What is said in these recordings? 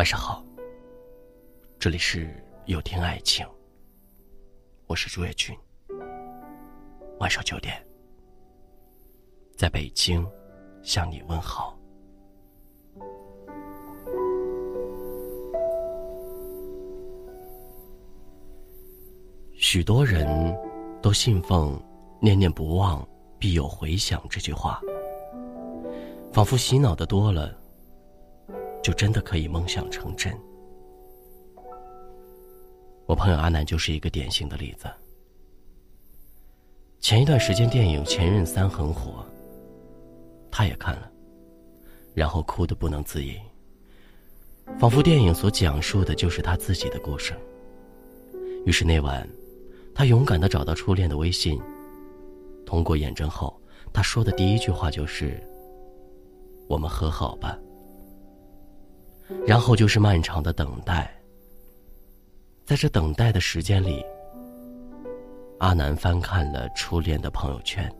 晚上好，这里是有听爱情，我是朱月君。晚上九点，在北京向你问好。许多人都信奉“念念不忘，必有回响”这句话，仿佛洗脑的多了。就真的可以梦想成真。我朋友阿南就是一个典型的例子。前一段时间电影《前任三》很火，他也看了，然后哭得不能自已，仿佛电影所讲述的就是他自己的故事。于是那晚，他勇敢的找到初恋的微信，通过验证后，他说的第一句话就是：“我们和好吧。”然后就是漫长的等待。在这等待的时间里，阿南翻看了初恋的朋友圈，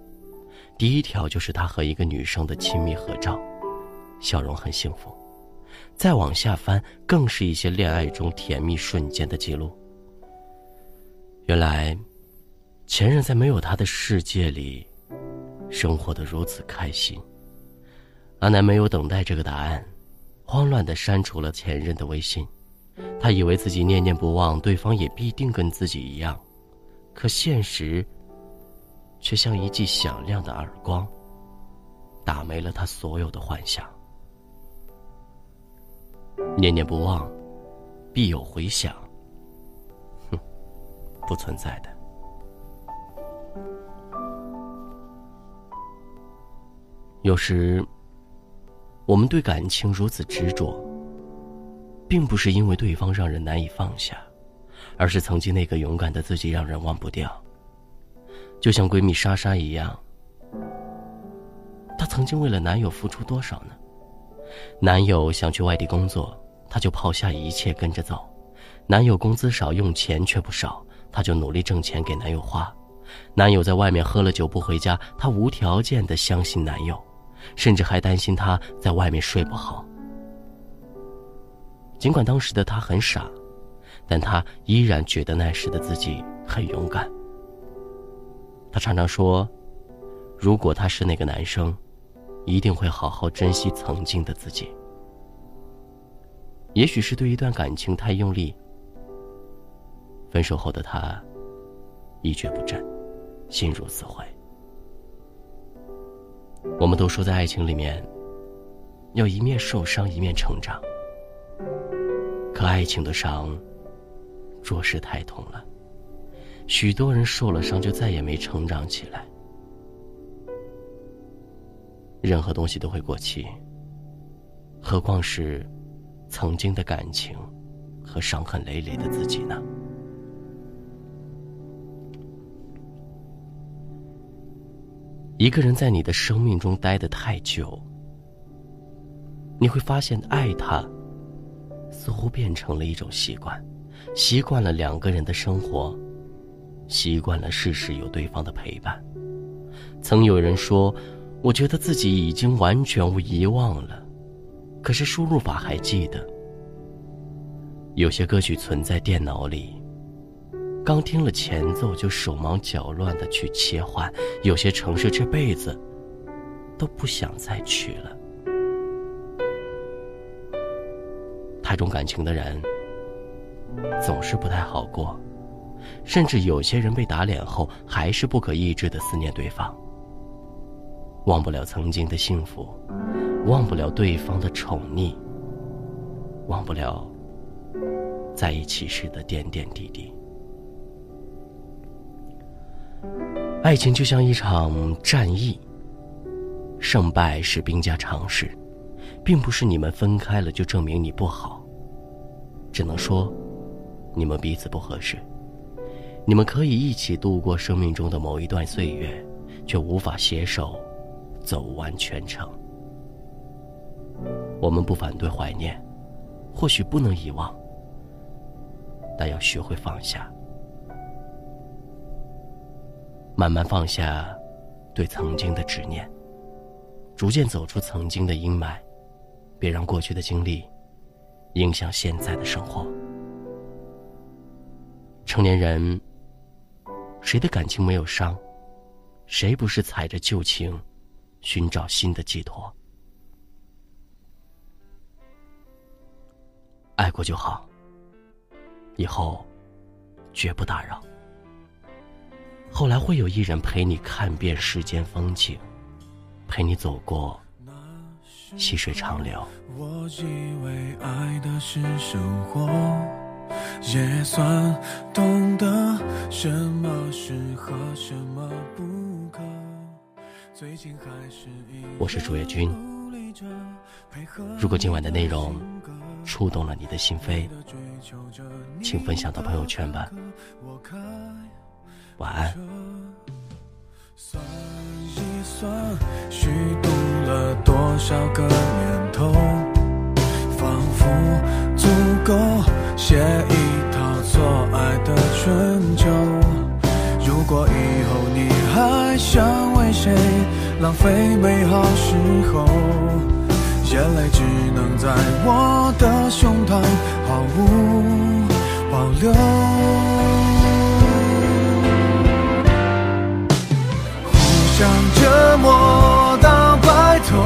第一条就是他和一个女生的亲密合照，笑容很幸福。再往下翻，更是一些恋爱中甜蜜瞬间的记录。原来，前任在没有他的世界里，生活的如此开心。阿南没有等待这个答案。慌乱的删除了前任的微信，他以为自己念念不忘，对方也必定跟自己一样，可现实却像一记响亮的耳光，打没了他所有的幻想。念念不忘，必有回响。哼，不存在的。有时。我们对感情如此执着，并不是因为对方让人难以放下，而是曾经那个勇敢的自己让人忘不掉。就像闺蜜莎莎一样，她曾经为了男友付出多少呢？男友想去外地工作，她就抛下一切跟着走；男友工资少，用钱却不少，她就努力挣钱给男友花；男友在外面喝了酒不回家，她无条件的相信男友。甚至还担心他在外面睡不好。尽管当时的他很傻，但他依然觉得那时的自己很勇敢。他常常说：“如果他是那个男生，一定会好好珍惜曾经的自己。”也许是对一段感情太用力，分手后的他一蹶不振，心如死灰。我们都说，在爱情里面，要一面受伤，一面成长。可爱情的伤，着实太痛了。许多人受了伤，就再也没成长起来。任何东西都会过期，何况是曾经的感情和伤痕累累的自己呢？一个人在你的生命中待得太久，你会发现爱他似乎变成了一种习惯，习惯了两个人的生活，习惯了事事有对方的陪伴。曾有人说：“我觉得自己已经完全无遗忘了，可是输入法还记得。有些歌曲存在电脑里。”刚听了前奏就手忙脚乱的去切换，有些城市这辈子都不想再去了。太重感情的人总是不太好过，甚至有些人被打脸后还是不可抑制的思念对方，忘不了曾经的幸福，忘不了对方的宠溺，忘不了在一起时的点点滴滴。爱情就像一场战役，胜败是兵家常事，并不是你们分开了就证明你不好，只能说你们彼此不合适。你们可以一起度过生命中的某一段岁月，却无法携手走完全程。我们不反对怀念，或许不能遗忘，但要学会放下。慢慢放下对曾经的执念，逐渐走出曾经的阴霾，别让过去的经历影响现在的生活。成年人，谁的感情没有伤？谁不是踩着旧情，寻找新的寄托？爱过就好，以后绝不打扰。后来会有一人陪你看遍世间风景，陪你走过细水长流。我以为爱的是生活，也算懂得什么适合，什么不可。最近还是我是朱月君。如果今晚的内容触动了你的心扉，请分享到朋友圈吧。晚安。算一算，虚度了多少个年头，仿佛足够写一套错爱的春秋。如果以后你还想为谁浪费美好时候，眼泪只能在我的胸膛毫无保留。想折磨到白头，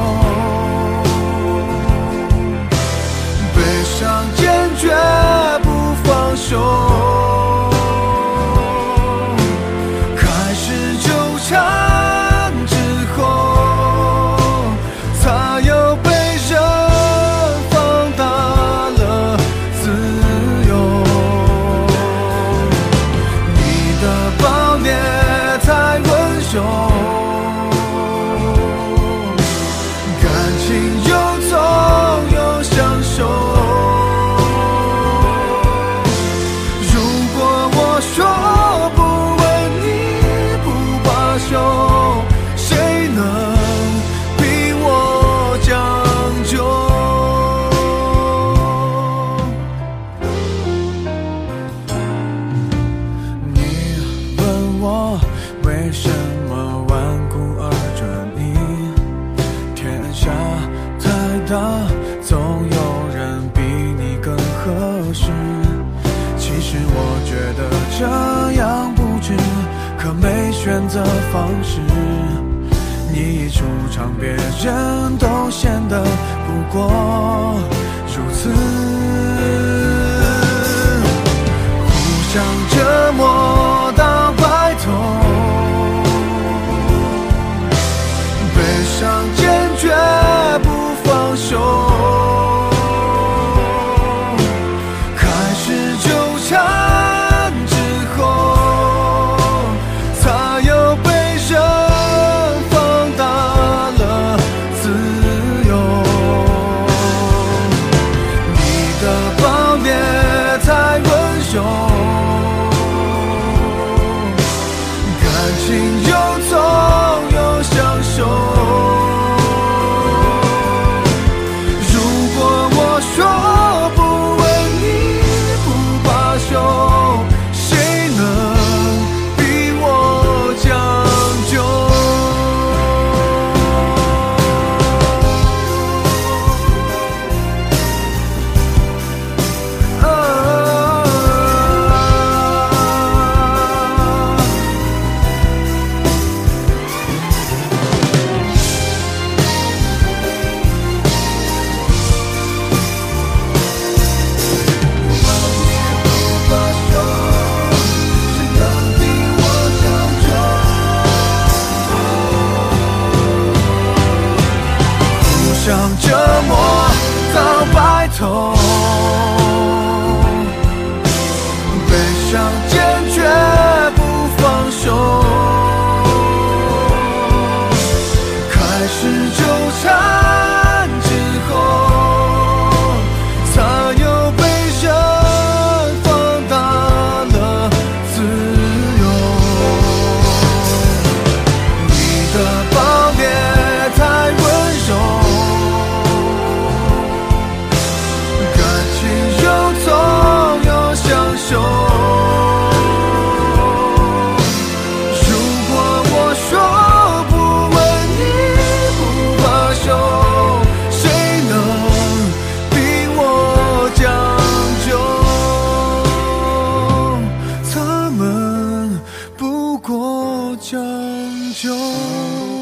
悲伤坚决不放手。这样不值，可没选择方式，你一出场，别人都显得不过如此，互相折磨折磨到白头。将就。